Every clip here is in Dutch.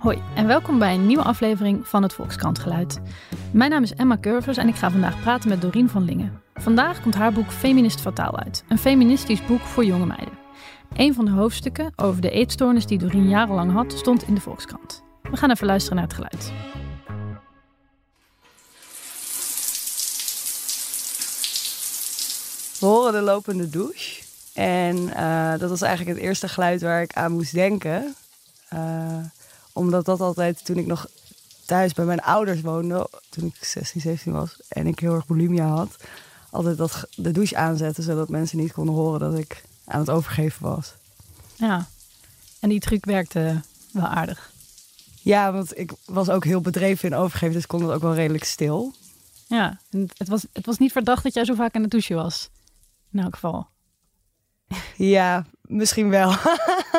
Hoi en welkom bij een nieuwe aflevering van het Volkskrantgeluid. Mijn naam is Emma Curvers en ik ga vandaag praten met Dorien van Lingen. Vandaag komt haar boek Feminist Fataal uit, een feministisch boek voor jonge meiden. Een van de hoofdstukken over de eetstoornis die Dorien jarenlang had, stond in de Volkskrant. We gaan even luisteren naar het geluid. We horen de lopende douche. En uh, dat was eigenlijk het eerste geluid waar ik aan moest denken. Uh, omdat dat altijd, toen ik nog thuis bij mijn ouders woonde, toen ik 16, 17 was en ik heel erg bulimia had, altijd dat de douche aanzetten zodat mensen niet konden horen dat ik aan het overgeven was. Ja, en die truc werkte wel aardig. Ja, want ik was ook heel bedreven in overgeven, dus kon het ook wel redelijk stil. Ja, en het was, het was niet verdacht dat jij zo vaak in de douche was. In elk geval. Ja, misschien wel.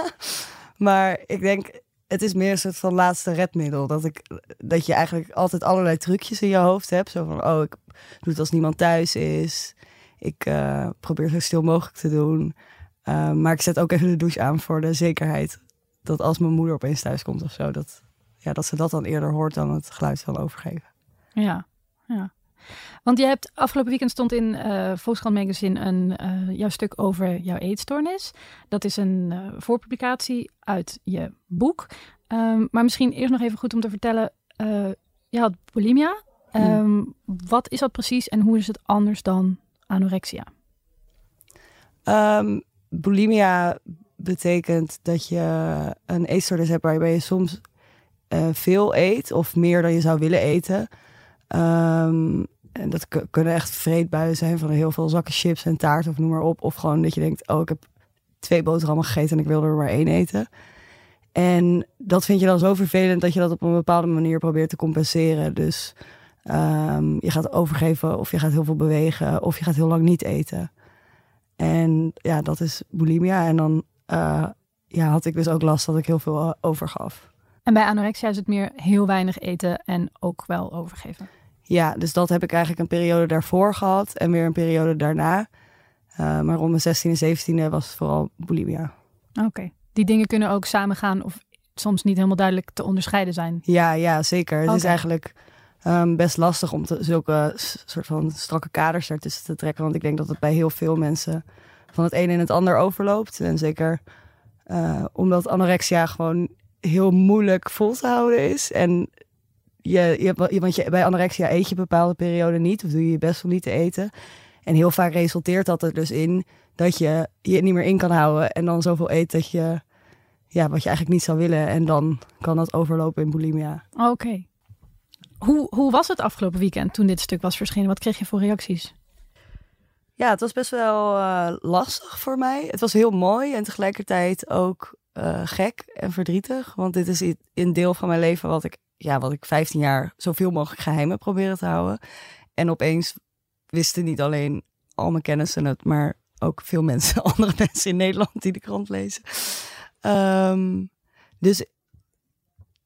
maar ik denk, het is meer een soort van laatste redmiddel. Dat, ik, dat je eigenlijk altijd allerlei trucjes in je hoofd hebt. Zo van, oh, ik doe het als niemand thuis is. Ik uh, probeer zo stil mogelijk te doen. Uh, maar ik zet ook even de douche aan voor de zekerheid. Dat als mijn moeder opeens thuis komt of zo, dat, ja, dat ze dat dan eerder hoort dan het geluid van overgeven. Ja, ja. Want je hebt afgelopen weekend stond in uh, Volkskrant Magazine een uh, jouw stuk over jouw eetstoornis. Dat is een uh, voorpublicatie uit je boek. Um, maar misschien eerst nog even goed om te vertellen. je had bulimia. Um, wat is dat precies en hoe is het anders dan anorexia? Um, bulimia betekent dat je een eetstoornis hebt waarbij je soms veel eet of meer dan je zou willen eten. Um, en dat kunnen echt vreedbuien zijn van heel veel zakken chips en taart of noem maar op. Of gewoon dat je denkt, oh ik heb twee boterhammen gegeten en ik wil er maar één eten. En dat vind je dan zo vervelend dat je dat op een bepaalde manier probeert te compenseren. Dus um, je gaat overgeven of je gaat heel veel bewegen of je gaat heel lang niet eten. En ja, dat is bulimia. En dan uh, ja, had ik dus ook last dat ik heel veel overgaf. En bij anorexia is het meer heel weinig eten en ook wel overgeven. Ja, dus dat heb ik eigenlijk een periode daarvoor gehad en weer een periode daarna. Uh, maar rond mijn 16e en 17e was het vooral bulimia. Oké, die dingen kunnen ook samengaan of soms niet helemaal duidelijk te onderscheiden zijn. Ja, ja zeker. Okay. Het is eigenlijk um, best lastig om te, zulke soort van strakke kaders ertussen te trekken. Want ik denk dat het bij heel veel mensen van het een in het ander overloopt. En zeker uh, omdat anorexia gewoon heel moeilijk vol te houden is. En je, je, want je, bij anorexia eet je bepaalde perioden niet, of doe je je best om niet te eten. En heel vaak resulteert dat er dus in dat je je niet meer in kan houden en dan zoveel eet dat je, ja, wat je eigenlijk niet zou willen. En dan kan dat overlopen in bulimia. Oké. Okay. Hoe, hoe was het afgelopen weekend toen dit stuk was verschenen? Wat kreeg je voor reacties? Ja, het was best wel uh, lastig voor mij. Het was heel mooi en tegelijkertijd ook uh, gek en verdrietig. Want dit is een deel van mijn leven wat ik ja, wat ik 15 jaar zoveel mogelijk geheimen proberen te houden. En opeens wisten niet alleen al mijn kennissen het, maar ook veel mensen, andere mensen in Nederland die de krant lezen. Um, dus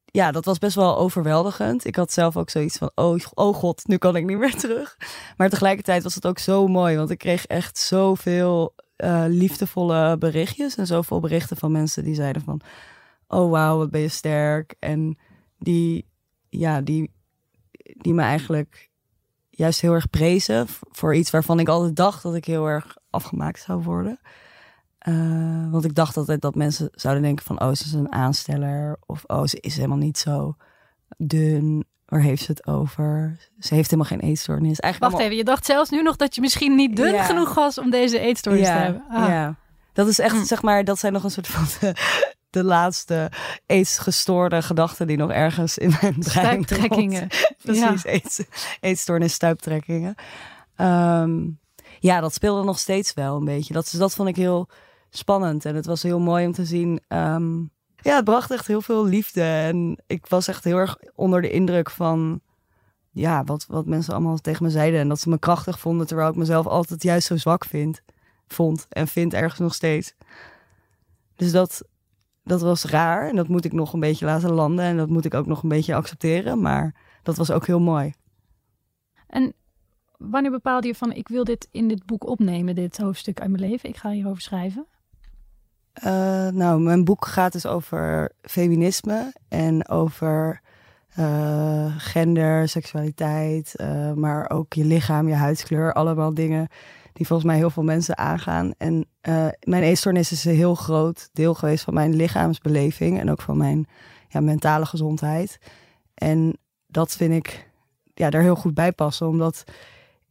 ja, dat was best wel overweldigend. Ik had zelf ook zoiets van, oh, oh god, nu kan ik niet meer terug. Maar tegelijkertijd was het ook zo mooi, want ik kreeg echt zoveel uh, liefdevolle berichtjes en zoveel berichten van mensen die zeiden van, oh wauw, wat ben je sterk. En die, ja, die, die me eigenlijk juist heel erg prezen voor iets waarvan ik altijd dacht dat ik heel erg afgemaakt zou worden. Uh, want ik dacht altijd dat mensen zouden denken van, oh, ze is een aansteller. Of, oh, ze is helemaal niet zo dun. Waar heeft ze het over? Ze heeft helemaal geen eetstoornis. Eigenlijk Wacht even, je dacht zelfs nu nog dat je misschien niet dun genoeg was om deze eetstoornis ja, te hebben. Ah. Ja, dat is echt, hm. zeg maar, dat zijn nog een soort van de laatste eetgestoorde gedachten die nog ergens in mijn brein Stuiptrekkingen. Precies, ja. eet, eetstoornis, stuiptrekkingen. Um, ja, dat speelde nog steeds wel een beetje. Dat, dat vond ik heel spannend en het was heel mooi om te zien. Um, ja, het bracht echt heel veel liefde en ik was echt heel erg onder de indruk van ja, wat, wat mensen allemaal tegen me zeiden en dat ze me krachtig vonden, terwijl ik mezelf altijd juist zo zwak vind, vond en vind ergens nog steeds. Dus dat, dat was raar en dat moet ik nog een beetje laten landen en dat moet ik ook nog een beetje accepteren, maar dat was ook heel mooi. En wanneer bepaalde je van ik wil dit in dit boek opnemen, dit hoofdstuk uit mijn leven, ik ga hierover schrijven? Uh, nou, mijn boek gaat dus over feminisme en over uh, gender, seksualiteit, uh, maar ook je lichaam, je huidskleur. Allemaal dingen die volgens mij heel veel mensen aangaan. En mijn eetstoornis is een heel groot deel geweest van mijn lichaamsbeleving en ook van mijn ja, mentale gezondheid. En dat vind ik ja, daar heel goed bij passen, omdat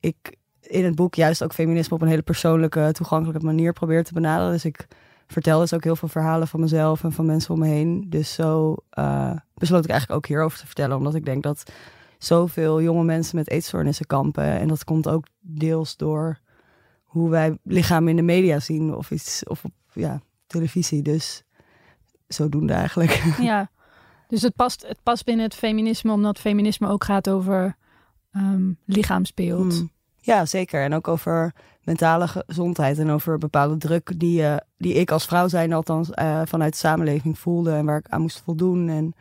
ik in het boek juist ook feminisme op een hele persoonlijke, toegankelijke manier probeer te benaderen. Dus ik vertel dus ook heel veel verhalen van mezelf en van mensen om me heen. Dus zo uh, besloot ik eigenlijk ook hierover te vertellen, omdat ik denk dat zoveel jonge mensen met eetstoornissen kampen. En dat komt ook deels door hoe wij lichaam in de media zien of iets of op ja, televisie. Dus zodoende eigenlijk. Ja, dus het past, het past binnen het feminisme, omdat feminisme ook gaat over um, lichaamsbeeld. Hmm. Ja, zeker. En ook over mentale gezondheid en over bepaalde druk die, uh, die ik als vrouw zijn althans uh, vanuit de samenleving voelde en waar ik aan moest voldoen en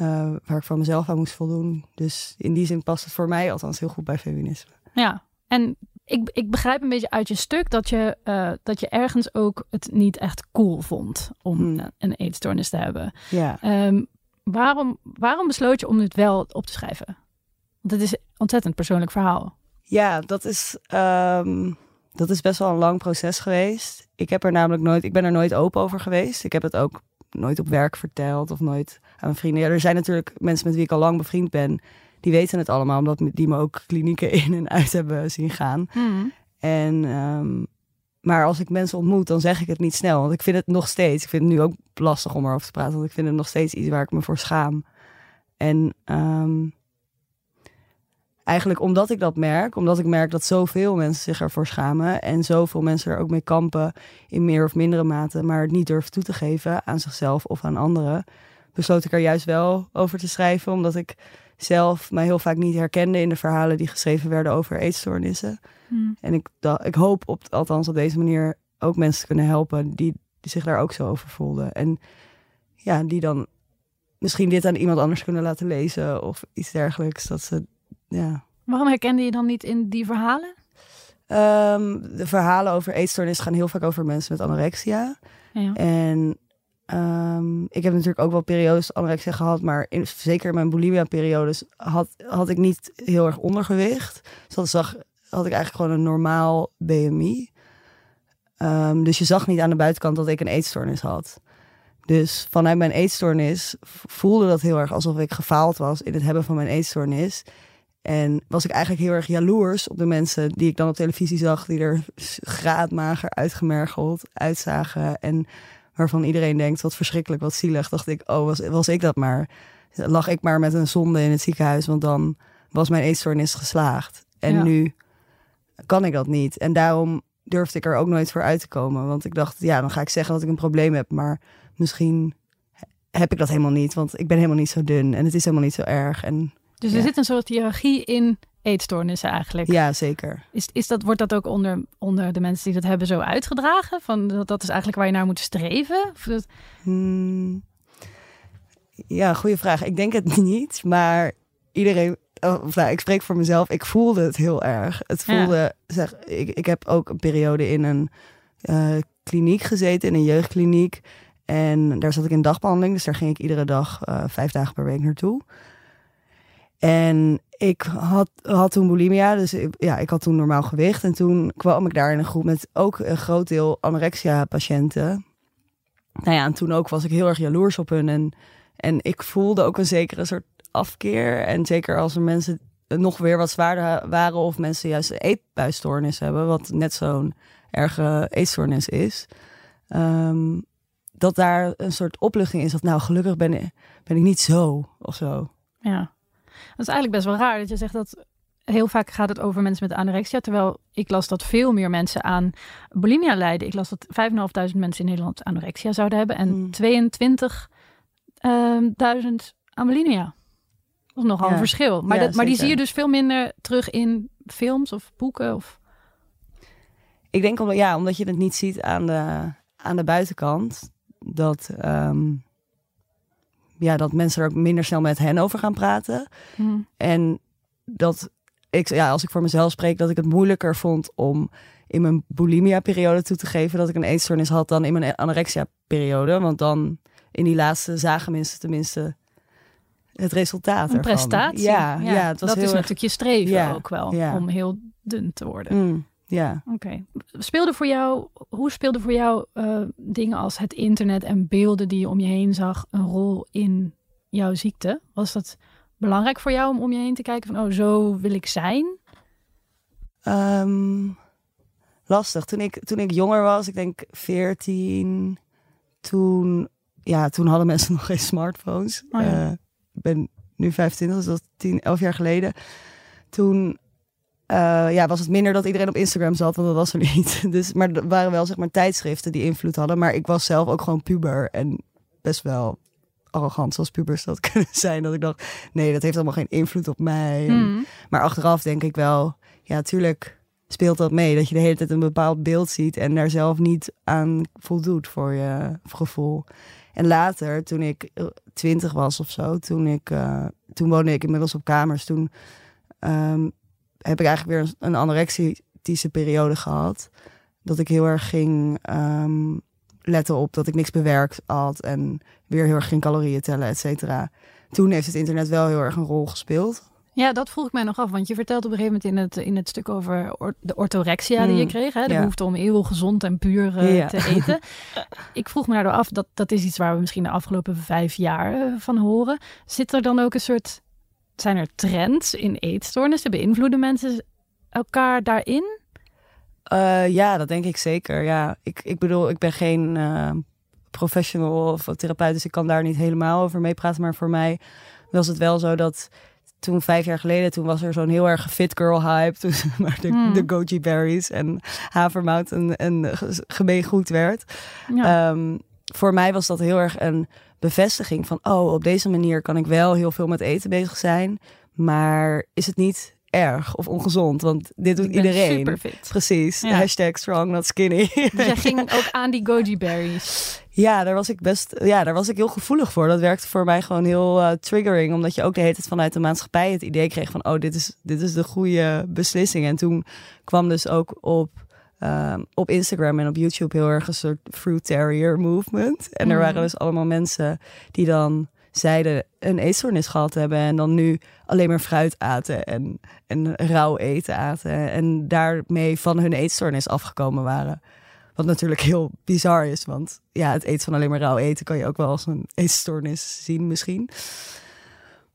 uh, waar ik voor mezelf aan moest voldoen. Dus in die zin past het voor mij althans heel goed bij feminisme. Ja, en ik, ik begrijp een beetje uit je stuk dat je, dat je ergens ook het niet echt cool vond om hmm. een eetstoornis te hebben. Ja. Um, waarom, waarom besloot je om dit wel op te schrijven? Want het is een ontzettend persoonlijk verhaal. Ja, dat is, um, dat is best wel een lang proces geweest. Ik heb er namelijk nooit, ik ben er nooit open over geweest. Ik heb het ook nooit op werk verteld of nooit aan mijn vrienden. er zijn natuurlijk mensen met wie ik al lang bevriend ben, die weten het allemaal, omdat die me ook klinieken in en uit hebben zien gaan. Hmm. En, um, maar als ik mensen ontmoet, dan zeg ik het niet snel. Want ik vind het nog steeds, ik vind het nu ook lastig om erover te praten, want ik vind het nog steeds iets waar ik me voor schaam. En um, eigenlijk omdat ik dat merk, omdat ik merk dat zoveel mensen zich ervoor schamen en zoveel mensen er ook mee kampen in meer of mindere mate, maar het niet durven toe te geven aan zichzelf of aan anderen, besloot ik er juist wel over te schrijven, omdat ik zelf mij heel vaak niet herkende in de verhalen die geschreven werden over eetstoornissen. Hmm. En ik, dat, ik hoop op, althans op deze manier ook mensen te kunnen helpen die, die zich daar ook zo over voelden. En ja, die dan misschien dit aan iemand anders kunnen laten lezen of iets dergelijks. Dat ze ja. Waarom herkende je dan niet in die verhalen? Um, de verhalen over eetstoornis gaan heel vaak over mensen met anorexia. Ja. En um, ik heb natuurlijk ook wel periodes anorexia gehad, maar in, zeker in mijn bulimia-periodes had, had ik niet heel erg ondergewicht. Dus zag, had ik eigenlijk gewoon een normaal BMI. Um, dus je zag niet aan de buitenkant dat ik een eetstoornis had. Dus vanuit mijn eetstoornis voelde dat heel erg alsof ik gefaald was in het hebben van mijn eetstoornis. En was ik eigenlijk heel erg jaloers op de mensen die ik dan op televisie zag, die er graadmager uitgemergeld uitzagen. En waarvan iedereen denkt, wat verschrikkelijk, wat zielig. Dacht ik, oh, was, was ik dat maar. Lag ik maar met een zonde in het ziekenhuis, want dan was mijn eetstoornis geslaagd. En nu kan ik dat niet. En daarom durfde ik er ook nooit voor uit te komen. Want ik dacht, ja, dan ga ik zeggen dat ik een probleem heb. Maar misschien heb ik dat helemaal niet, want ik ben helemaal niet zo dun. En het is helemaal niet zo erg. En dus er zit een soort hiërarchie in eetstoornissen eigenlijk. Ja, zeker. Is, is dat, wordt dat ook onder, onder de mensen die dat hebben zo uitgedragen? Van dat, dat is eigenlijk waar je naar moet streven? Dat... Hmm. Ja, goede vraag. Ik denk het niet, maar iedereen. Of nou, ik spreek voor mezelf. Ik voelde het heel erg. Het voelde. Zeg, ik, ik heb ook een periode in een uh, kliniek gezeten, in een jeugdkliniek. En daar zat ik in dagbehandeling. Dus daar ging ik iedere dag uh, vijf dagen per week naartoe. En ik had, had toen bulimia, dus ja, ik had toen normaal gewicht. En toen kwam ik daar in een groep met ook een groot deel anorexia-patiënten. Nou ja, en toen ook was ik heel erg jaloers op hun. En, en ik voelde ook een zekere soort afkeer. En zeker als er mensen nog weer wat zwaarder waren... of mensen juist een eetbuisstoornis hebben... wat net zo'n erge eetstoornis is... Um, dat daar een soort opluchting is. Dat nou, gelukkig ben ik, ben ik niet zo of zo. Ja. Dat is eigenlijk best wel raar dat je zegt dat heel vaak gaat het over mensen met anorexia. Terwijl ik las dat veel meer mensen aan bulimia lijden. Ik las dat 5.500 mensen in Nederland anorexia zouden hebben. En 22.000 hmm. ehm, aan bulimia. Dat is nogal een verschil. Maar, dat, maar die zie je dus veel minder terug in films of boeken. Of... Ik denk omdat, ja, omdat je het niet ziet aan de, aan de buitenkant. Dat... Ehm, ja, dat mensen er ook minder snel met hen over gaan praten. Hmm. En dat ik, ja, als ik voor mezelf spreek, dat ik het moeilijker vond om in mijn bulimia-periode toe te geven dat ik een eetstoornis had dan in mijn anorexia-periode. Want dan in die laatste zagen mensen tenminste het resultaat Een ervan. prestatie. Ja, ja, het was dat heel is erg- natuurlijk je streven Ja, ook wel, om heel dun te worden. Mm, ja. Oké. Speelde voor jou, hoe speelde voor jou eh, dingen als het internet en beelden die je om je heen zag een rol in jouw ziekte? Was dat belangrijk voor jou om om je heen te kijken van, oh, zo wil ik zijn? Ehm, lastig. Toen ik, toen ik jonger was, ik denk 14, toen, ja, toen hadden mensen nog geen smartphones. Oh ja. Eh, ik ben nu 25, dus dat is 10, 11 jaar geleden. Toen eh, ja, was het minder dat iedereen op Instagram zat, want dat was er niet. Dus, maar er waren wel zeg maar tijdschriften die invloed hadden. Maar ik was zelf ook gewoon puber en best wel arrogant zoals pubers dat kunnen zijn. Dat ik dacht, nee, dat heeft allemaal geen invloed op mij. Hmm. maar achteraf denk ik wel, ja, tuurlijk speelt dat mee. Dat je de hele tijd een bepaald beeld ziet en daar zelf niet aan voldoet voor je gevoel. En later, toen ik eh, twintig was of zo, toen, ik, eh, toen woonde ik inmiddels op kamers. Toen ehm, heb ik eigenlijk weer een anorexitische periode gehad. Dat ik heel erg ging ehm, letten op dat ik niks bewerkt had en weer heel erg ging calorieën tellen, et cetera. Toen heeft het internet wel heel erg een rol gespeeld. Ja, dat vroeg ik mij nog af. Want je vertelt op een gegeven moment in het, in het stuk over or- de orthorexia die je Mm, kreeg. Hè? De ja. behoefte om heel gezond en puur eh, Ja. te eten. ik vroeg me daardoor af, dat, dat is iets waar we misschien de afgelopen vijf jaar eh, van horen. Zit er dan ook een soort, zijn er trends in eetstoornissen? Beïnvloeden mensen elkaar daarin? Eh, ja, dat denk ik zeker. Ja, ik, ik bedoel, ik ben geen eh, professional of therapeut, dus ik kan daar niet helemaal over meepraten. Maar voor mij was het wel zo dat toen vijf jaar geleden, toen was er zo'n heel erg fit girl hype. Toen maar de, Hmm. de goji berries en havermout een, een ge- gemeen goed werd. Ja. Ehm, voor mij was dat heel erg een bevestiging van, oh, op deze manier kan ik wel heel veel met eten bezig zijn. Maar is het niet erg of ongezond? Want dit doet iedereen. Precies. Ja. Hashtag strong, not skinny. Dus jij ging ook aan die goji berries. ja, daar was ik best. Ja, daar was ik heel gevoelig voor. Dat werkte voor mij gewoon heel eh, triggering. Omdat je ook de hele tijd vanuit de maatschappij het idee kreeg van oh, dit is, dit is de goede beslissing. En toen kwam dus ook op. ehm, op Instagram en op YouTube heel erg een soort fruit terrier movement. En er Mhm. waren dus allemaal mensen die dan zeiden een eetstoornis gehad hebben en dan nu alleen maar fruit aten en, en rauw eten aten en daarmee van hun eetstoornis afgekomen waren. Wat natuurlijk heel bizar is, want ja, het eten van alleen maar rauw eten kan je ook wel als een eetstoornis zien misschien.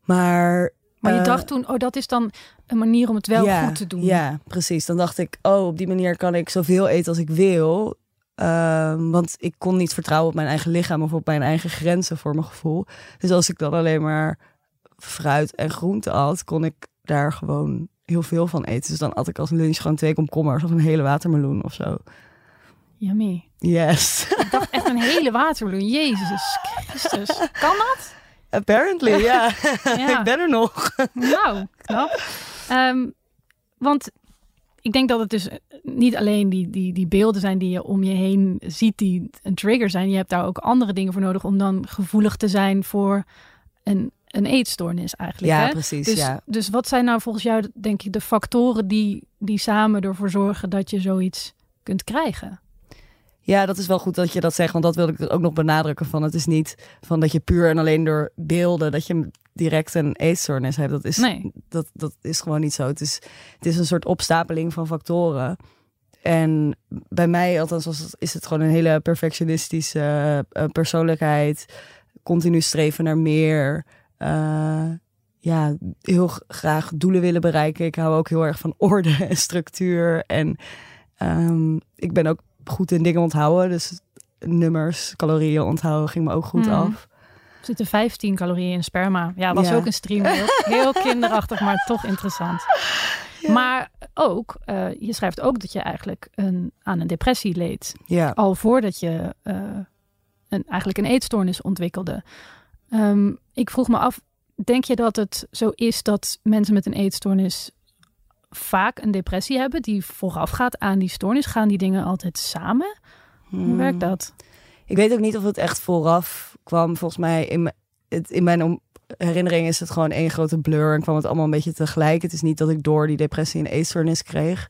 Maar Maar je eh, dacht toen, oh, dat is dan een manier om het wel ja, goed te doen. Ja, precies. Dan dacht ik, oh, op die manier kan ik zoveel eten als ik wil. Ehm, want ik kon niet vertrouwen op mijn eigen lichaam of op mijn eigen grenzen voor mijn gevoel. Dus als ik dan alleen maar fruit en groente at, kon ik daar gewoon heel veel van eten. Dus dan at ik als lunch gewoon twee komkommers of een hele watermeloen of zo. Yummy. Yes. Ik dacht echt een hele watermeloen. Jezus Christus. Kan dat? Apparently, ja. Ja. ik ben er nog. Nou, knap. Ehm, want ik denk dat het dus niet alleen die, die, die beelden zijn die je om je heen ziet, die een trigger zijn. Je hebt daar ook andere dingen voor nodig om dan gevoelig te zijn voor een, een eetstoornis eigenlijk. Ja, hè? precies. Dus, ja. dus wat zijn nou volgens jou, denk je, de factoren die, die samen ervoor zorgen dat je zoiets kunt krijgen? Ja, dat is wel goed dat je dat zegt, want dat wil ik ook nog benadrukken. Van het is niet van dat je puur en alleen door beelden dat je direct een eetstoornis hebt. Dat is, Nee. dat, dat is gewoon niet zo. Het is, het is een soort opstapeling van factoren. En bij mij, althans, was het, is het gewoon een hele perfectionistische eh, persoonlijkheid. Continu streven naar meer. Eh, ja, heel graag doelen willen bereiken. Ik hou ook heel erg van orde en structuur. En ehm, ik ben ook goed in dingen onthouden. Dus nummers, calorieën onthouden ging me ook goed Hmm. af. Er zitten 15 calorieën in sperma. Ja, was Ja. ook een stream. Heel, heel kinderachtig, maar toch interessant. Maar ook, eh, je schrijft ook dat je eigenlijk een, aan een depressie leed. Ja. Al voordat je eh, een, eigenlijk een eetstoornis ontwikkelde. Ehm, ik vroeg me af, denk je dat het zo is dat mensen met een eetstoornis vaak een depressie hebben die voorafgaat aan die stoornis? Gaan die dingen altijd samen? Hoe Hmm. werkt dat? Ik weet ook niet of het echt vooraf kwam. Volgens mij in, het, in mijn om- herinnering is het gewoon één grote blur en kwam het allemaal een beetje tegelijk. Het is niet dat ik door die depressie een eetstoornis kreeg.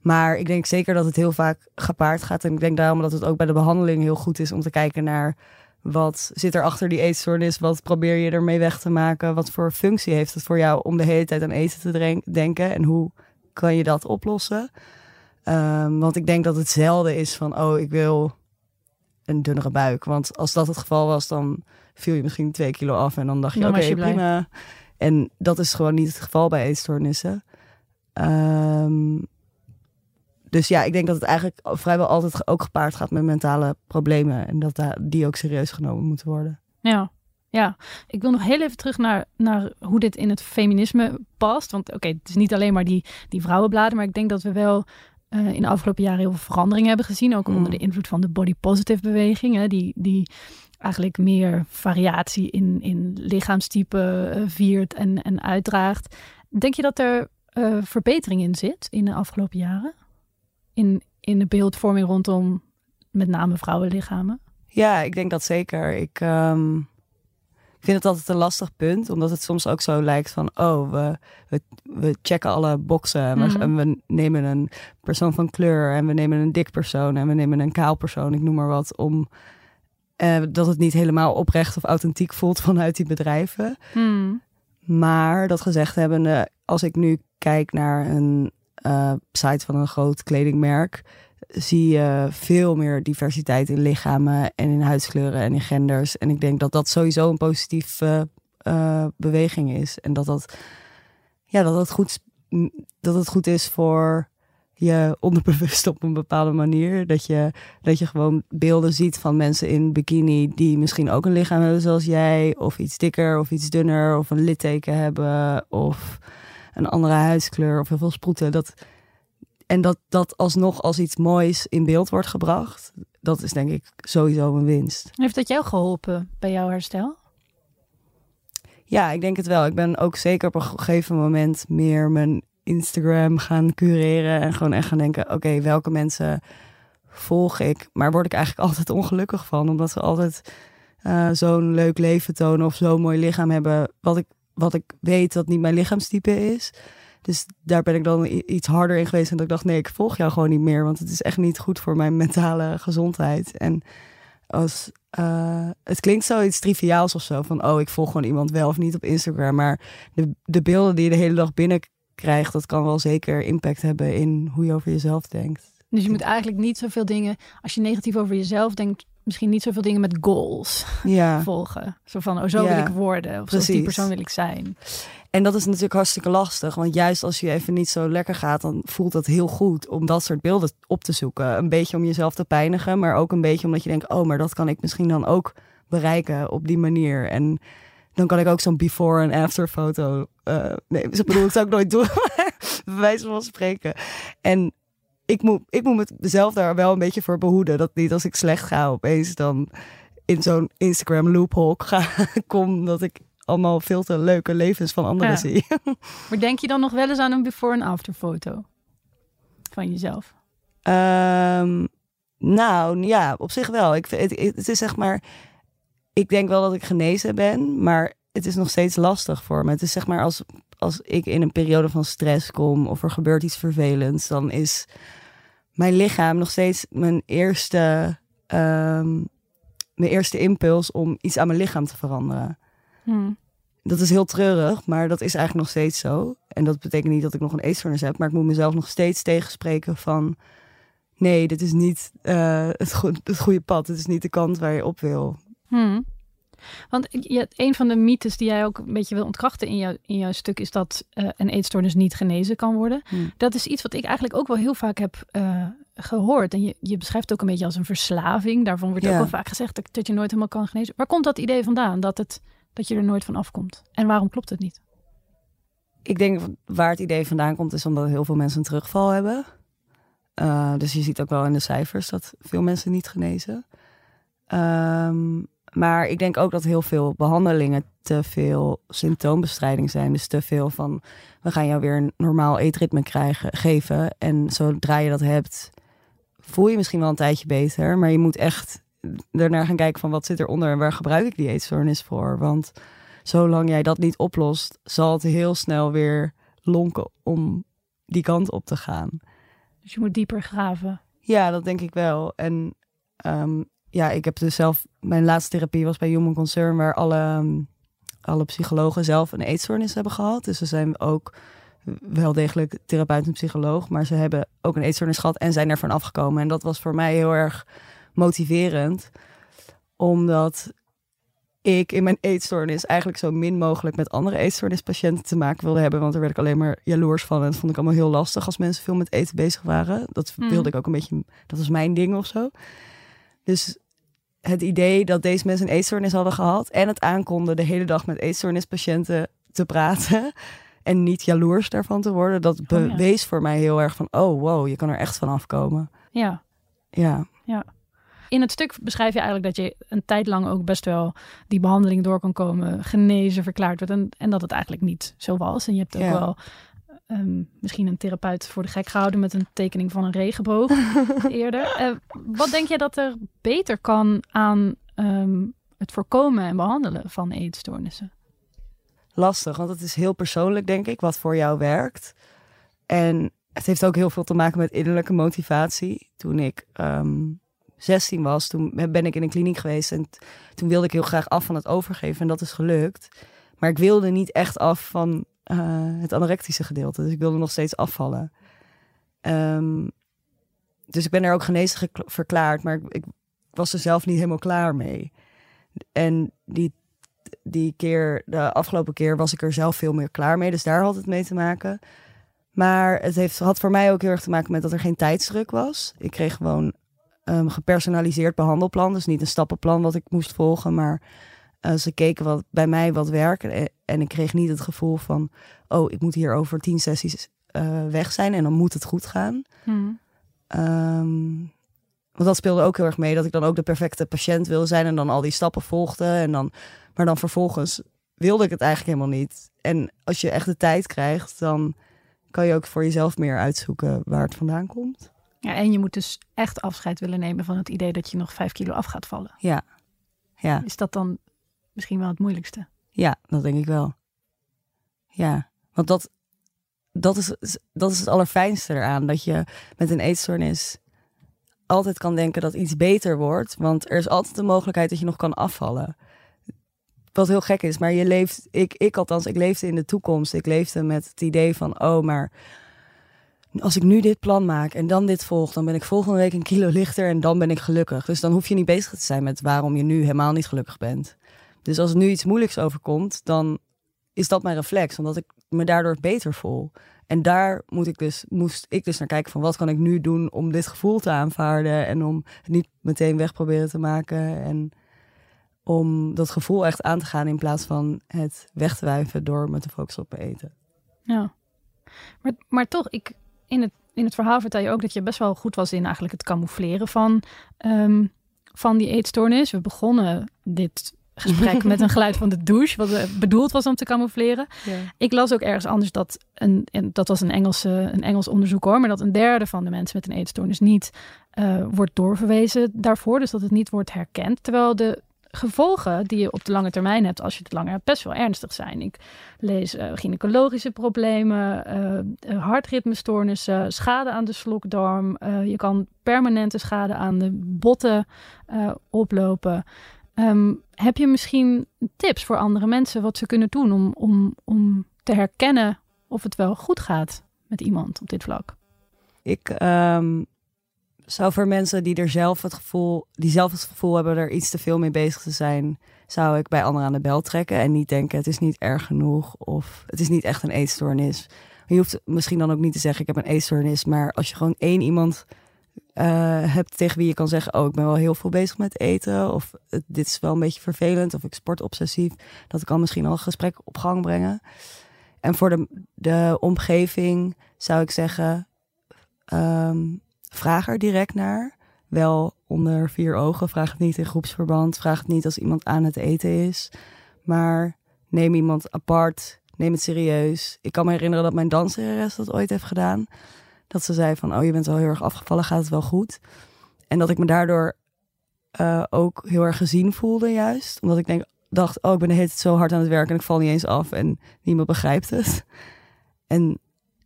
Maar ik denk zeker dat het heel vaak gepaard gaat. En ik denk daarom dat het ook bij de behandeling heel goed is om te kijken naar wat zit er achter die eetstoornis? Wat probeer je ermee weg te maken? Wat voor functie heeft het voor jou om de hele tijd aan eten te denken? En hoe kan je dat oplossen? Ehm, want ik denk dat het zelden is van, oh, ik wil een dunnere buik. Want als dat het geval was, dan viel je misschien twee kilo af en dan dacht je, oké, prima. En dat is gewoon niet het geval bij eetstoornissen. Um, dus ja, ik denk dat het eigenlijk vrijwel altijd ook gepaard gaat met mentale problemen. En dat die ook serieus genomen moeten worden. Ja, ja. Ik wil nog heel even terug naar, naar hoe dit in het feminisme past. Want oké, het is niet alleen maar die, die vrouwenbladen. Maar ik denk dat we wel uh, in de afgelopen jaren heel veel verandering hebben gezien. Ook onder mm. de invloed van de body positive beweging. Hè, die, die eigenlijk meer variatie in, in lichaamstype uh, viert en, en uitdraagt. Denk je dat er uh, verbetering in zit in de afgelopen jaren? In, in de beeldvorming rondom met name vrouwenlichamen? Ja, ik denk dat zeker. Ik um, vind het altijd een lastig punt, omdat het soms ook zo lijkt van, oh, we, we, we checken alle boxen en, we, mhm. we, nemen een persoon van kleur en we nemen een dik persoon en we nemen een kaal persoon, ik noem maar wat, om uh, dat het niet helemaal oprecht of authentiek voelt vanuit die bedrijven. Mhm. Maar dat gezegd hebbende, als ik nu kijk naar een uh, site van een groot kledingmerk zie je veel meer diversiteit in lichamen en in huidskleuren en in genders. En ik denk dat dat sowieso een positieve uh, beweging is. En dat dat, ja, dat, dat, goed, dat het goed is voor je onderbewust op een bepaalde manier. Dat je, dat je gewoon beelden ziet van mensen in bikini die misschien ook een lichaam hebben zoals jij. Of iets dikker of iets dunner of een litteken hebben. Of een andere huidskleur of heel veel sproeten. Dat, en dat dat alsnog als iets moois in beeld wordt gebracht, dat is denk ik sowieso een winst. Heeft dat jou geholpen bij jouw herstel? Ja, ik denk het wel. Ik ben ook zeker op een gegeven moment meer mijn Instagram gaan cureren en gewoon echt gaan denken: oké, welke mensen volg ik? Maar word ik eigenlijk altijd ongelukkig van, omdat ze altijd uh, zo'n leuk leven tonen of zo'n mooi lichaam hebben, wat ik wat ik weet dat niet mijn lichaamstype is. Dus daar ben ik dan iets harder in geweest. En dat ik dacht, nee, ik volg jou gewoon niet meer. Want het is echt niet goed voor mijn mentale gezondheid. En als, uh, het klinkt zoiets triviaals of zo. Van, oh, ik volg gewoon iemand wel of niet op Instagram. Maar de, de beelden die je de hele dag binnenkrijgt... dat kan wel zeker impact hebben in hoe je over jezelf denkt. Dus je moet eigenlijk niet zoveel dingen... Als je negatief over jezelf denkt misschien niet zoveel dingen met goals ja. volgen. Zo van, oh, zo wil ik worden. Of zo die persoon wil ik zijn. En dat is natuurlijk hartstikke lastig. Want juist als je even niet zo lekker gaat, dan voelt het heel goed om dat soort beelden op te zoeken. Een beetje om jezelf te pijnigen, maar ook een beetje omdat je denkt, oh, maar dat kan ik misschien dan ook bereiken op die manier. En dan kan ik ook zo'n before en after foto. Uh, nee, zo bedoel ik het ook nooit doen. Bij wijze van spreken. En ik moet, ik moet mezelf daar wel een beetje voor behoeden. Dat niet als ik slecht ga opeens dan in zo'n Instagram loophole ga, kom dat ik allemaal veel te leuke levens van anderen zie. Maar denk je dan nog wel eens aan een before en after foto van jezelf? Um, nou ja, op zich wel. Ik, het, het is zeg maar, ik denk wel dat ik genezen ben, maar het is nog steeds lastig voor me. Het is zeg maar als, als ik in een periode van stress kom of er gebeurt iets vervelends, dan is mijn lichaam nog steeds mijn eerste, um, mijn eerste impuls om iets aan mijn lichaam te veranderen. Hmm. Dat is heel treurig, maar dat is eigenlijk nog steeds zo. En dat betekent niet dat ik nog een eetstoornis heb, maar ik moet mezelf nog steeds tegenspreken van... Nee, dit is niet uh, het, go het goede pad. Dit is niet de kant waar je op wil. Hmm. Want je, een van de mythes die jij ook een beetje wil ontkrachten in, jou, in jouw stuk is dat uh, een eetstoornis niet genezen kan worden. Hmm. Dat is iets wat ik eigenlijk ook wel heel vaak heb uh, gehoord. En je, je beschrijft het ook een beetje als een verslaving. Daarvan wordt ook wel vaak gezegd dat, dat, je nooit helemaal kan genezen. Waar komt dat idee vandaan? Dat, het, dat je er nooit van afkomt? En waarom klopt het niet? Ik denk waar het idee vandaan komt is omdat heel veel mensen een terugval hebben. Uh, dus je ziet ook wel in de cijfers dat veel mensen niet genezen. Um, maar ik denk ook dat heel veel behandelingen te veel symptoombestrijding zijn. Dus te veel van, we gaan jou weer een normaal eetritme krijgen, geven. En zodra je dat hebt, voel je misschien wel een tijdje beter. Maar je moet echt ernaar gaan kijken van wat zit eronder en waar gebruik ik die eetstoornis voor. Want zolang jij dat niet oplost, zal het heel snel weer lonken om die kant op te gaan. Dus je moet dieper graven. Ja, dat denk ik wel. En ehm, ja, ik heb dus zelf... Mijn laatste therapie was bij Human Concern... waar alle, ehm, alle psychologen zelf een eetstoornis hebben gehad. Dus ze zijn ook wel degelijk therapeut en psycholoog... maar ze hebben ook een eetstoornis gehad en zijn ervan afgekomen. En dat was voor mij heel erg motiverend. Omdat ik in mijn eetstoornis eigenlijk zo min mogelijk met andere eetstoornispatiënten te maken wilde hebben. Want daar werd ik alleen maar jaloers van. En dat vond ik allemaal heel lastig als mensen veel met eten bezig waren. Dat Mm. wilde ik ook een beetje, dat was mijn ding of zo. Dus het idee dat deze mensen een eetstoornis hadden gehad en het aankonden de hele dag met eetstoornispatiënten te praten en niet jaloers daarvan te worden, dat Oh, ja. bewees voor mij heel erg van, oh wow, je kan er echt van afkomen. Ja. Ja, In het stuk beschrijf je eigenlijk dat je een tijd lang ook best wel die behandeling door kan komen, genezen, verklaard wordt. En, en dat het eigenlijk niet zo was. En je hebt ook Ja. wel ehm, misschien een therapeut voor de gek gehouden met een tekening van een regenboog eerder. Eh, wat denk je dat er beter kan aan ehm, het voorkomen en behandelen van eetstoornissen? lastig, want het is heel persoonlijk, denk ik, wat voor jou werkt. En het heeft ook heel veel te maken met innerlijke motivatie. Toen ik ehm 16 was, toen ben ik in een kliniek geweest en toen wilde ik heel graag af van het overgeven en dat is gelukt. Maar ik wilde niet echt af van eh, het anorectische gedeelte, dus ik wilde nog steeds afvallen. Ehm, dus ik ben er ook genezen verklaard, maar ik, ik was er zelf niet helemaal klaar mee. En die die keer, de afgelopen keer, was ik er zelf veel meer klaar mee. Dus daar had het mee te maken. Maar het heeft, had voor mij ook heel erg te maken met dat er geen tijdsdruk was. Ik kreeg gewoon een gepersonaliseerd behandelplan. Dus niet een stappenplan wat ik moest volgen. Maar eh, ze keken wat, bij mij wat werk. En, en ik kreeg niet het gevoel van... oh, ik moet hier over tien sessies eh, weg zijn en dan moet het goed gaan. Ehm, want dat speelde ook heel erg mee, dat ik dan ook de perfecte patiënt wil zijn en dan al die stappen volgde. En dan, maar dan vervolgens wilde ik het eigenlijk helemaal niet. En als je echt de tijd krijgt, dan kan je ook voor jezelf meer uitzoeken waar het vandaan komt. Ja, en je moet dus echt afscheid willen nemen van het idee dat je nog vijf kilo af gaat vallen. Ja, ja, Is dat dan misschien wel het moeilijkste? ja, dat denk ik wel. Ja, want dat, dat, is, dat is het allerfijnste eraan. Dat je met een eetstoornis altijd kan denken dat iets beter wordt. Want er is altijd de mogelijkheid dat je nog kan afvallen. Wat heel gek is, maar je leeft, ik, ik althans, ik leefde in de toekomst. Ik leefde met het idee van, oh, maar als ik nu dit plan maak en dan dit volg, dan ben ik volgende week een kilo lichter en dan ben ik gelukkig. Dus dan hoef je niet bezig te zijn met waarom je nu helemaal niet gelukkig bent. Dus als er nu iets moeilijks overkomt, dan is dat mijn reflex, omdat ik me daardoor beter voel. En daar moet ik dus, moest ik dus naar kijken van wat kan ik nu doen om dit gevoel te aanvaarden en om het niet meteen weg proberen te maken en om dat gevoel echt aan te gaan in plaats van het weg te wuiven door me te focussen op eten. Ja. Maar, maar toch, ik, in, het, in het verhaal vertel je ook dat je best wel goed was in eigenlijk het camoufleren van, ehm, van die eetstoornis. We begonnen dit gesprek met een geluid van de douche, wat eh, bedoeld was om te camoufleren. Ik las ook ergens anders dat een, en dat was een, Engelse, een Engels onderzoek hoor, maar dat een derde van de mensen met een eetstoornis niet eh, wordt doorverwezen daarvoor. Dus dat het niet wordt herkend. Terwijl de gevolgen die je op de lange termijn hebt, als je het langer hebt, best wel ernstig zijn. Ik lees eh, gynaecologische problemen, hartritmestoornissen, schade aan de slokdarm. je kan permanente schade aan de botten oplopen. Ehm, heb je misschien tips voor andere mensen wat ze kunnen doen om, om, om te herkennen of het wel goed gaat met iemand op dit vlak? Ik ehm, zou voor mensen die er zelf het gevoel, die zelf het gevoel hebben er iets te veel mee bezig te zijn, zou ik bij anderen aan de bel trekken en niet denken het is niet erg genoeg of het is niet echt een eetstoornis. Je hoeft misschien dan ook niet te zeggen ik heb een eetstoornis, maar als je gewoon één iemand eh, hebt tegen wie je kan zeggen oh ik ben wel heel veel bezig met eten of dit is wel een beetje vervelend of ik sport obsessief, dat kan misschien al een gesprek op gang brengen. En voor de, de omgeving zou ik zeggen Ehm, vraag er direct naar. Wel onder vier ogen. Vraag het niet in groepsverband. Vraag het niet als iemand aan het eten is. Maar neem iemand apart. Neem het serieus. Ik kan me herinneren dat mijn danseres dat ooit heeft gedaan. Dat ze zei van, oh je bent wel heel erg afgevallen, gaat het wel goed? En dat ik me daardoor eh, ook heel erg gezien voelde juist. Omdat ik denk, dacht, oh ik ben de zo hard aan het werken en ik val niet eens af en niemand begrijpt het. En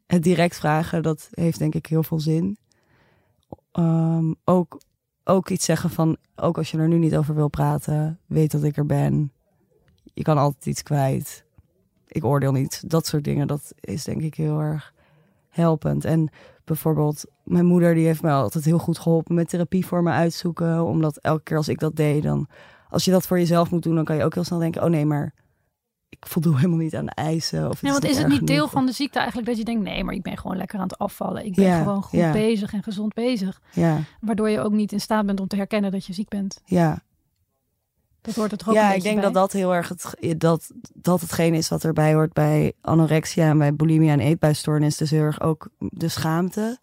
het direct vragen, dat heeft denk ik heel veel zin. Ehm, ook, ook iets zeggen van, ook als je er nu niet over wil praten, weet dat ik er ben. Je kan altijd iets kwijt. Ik oordeel niet. Dat soort dingen, dat is denk ik heel erg helpend. En bijvoorbeeld, mijn moeder die heeft mij altijd heel goed geholpen met therapie voor me uitzoeken. Omdat elke keer als ik dat deed, dan als je dat voor jezelf moet doen, dan kan je ook heel snel denken: oh nee, maar ik voldoe helemaal niet aan de eisen. Of Ja, want is, het niet deel van de ziekte eigenlijk dat je denkt: nee, maar ik ben gewoon lekker aan het afvallen. Ik ben Ja, gewoon goed ja. bezig en gezond bezig. Ja, Waardoor je ook niet in staat bent om te herkennen dat je ziek bent. ja. Dat hoort toch ook een ja, ik denk bij. dat dat heel erg het, dat, dat hetgeen is wat erbij hoort bij anorexia en bij bulimia en eetbuisstoornis. Dus heel erg ook de schaamte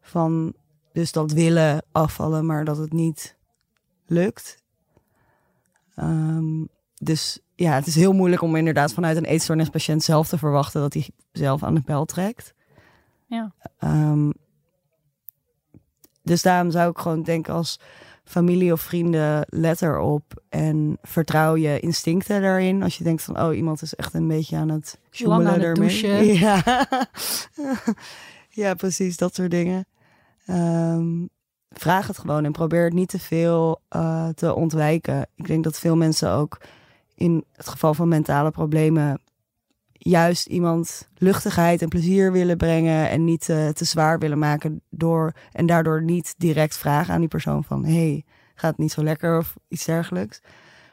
van dus dat willen afvallen, maar dat het niet lukt. Ehm, dus ja, het is heel moeilijk om inderdaad vanuit een eetstoornispatiënt zelf te verwachten dat hij zelf aan de bel trekt. Ja. Ehm, dus daarom zou ik gewoon denken als familie of vrienden, let erop en vertrouw je instincten daarin. Als je denkt van, oh, iemand is echt een beetje aan het joemelen ermee. Ja. ja, precies, dat soort dingen. Ehm, vraag het gewoon en probeer het niet te veel eh, te ontwijken. Ik denk dat veel mensen ook in het geval van mentale problemen juist iemand luchtigheid en plezier willen brengen en niet eh, te zwaar willen maken door en daardoor niet direct vragen aan die persoon van hey, gaat het niet zo lekker of iets dergelijks.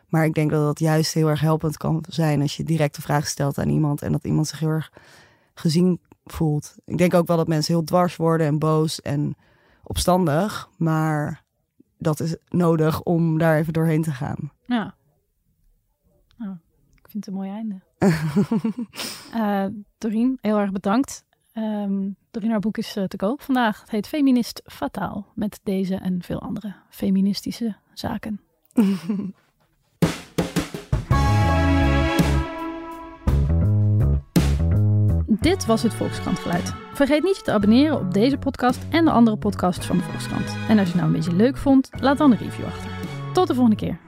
Maar ik denk dat dat juist heel erg helpend kan zijn als je direct de vraag stelt aan iemand en dat iemand zich heel erg gezien voelt. Ik denk ook wel dat mensen heel dwars worden en boos en opstandig, maar dat is nodig om daar even doorheen te gaan. Ja. Nou, ik vind het een mooi einde. Eh Doreen, heel erg bedankt. Ehm Doreen, haar boek is eh, te koop vandaag. Het heet Feminist Fataal. Met deze en veel andere feministische zaken. Dit was het Volkskrant Vergeet niet je te abonneren op deze podcast en de andere podcasts van de Volkskrant. En als je het nou een beetje leuk vond, laat dan een review achter. Tot de volgende keer.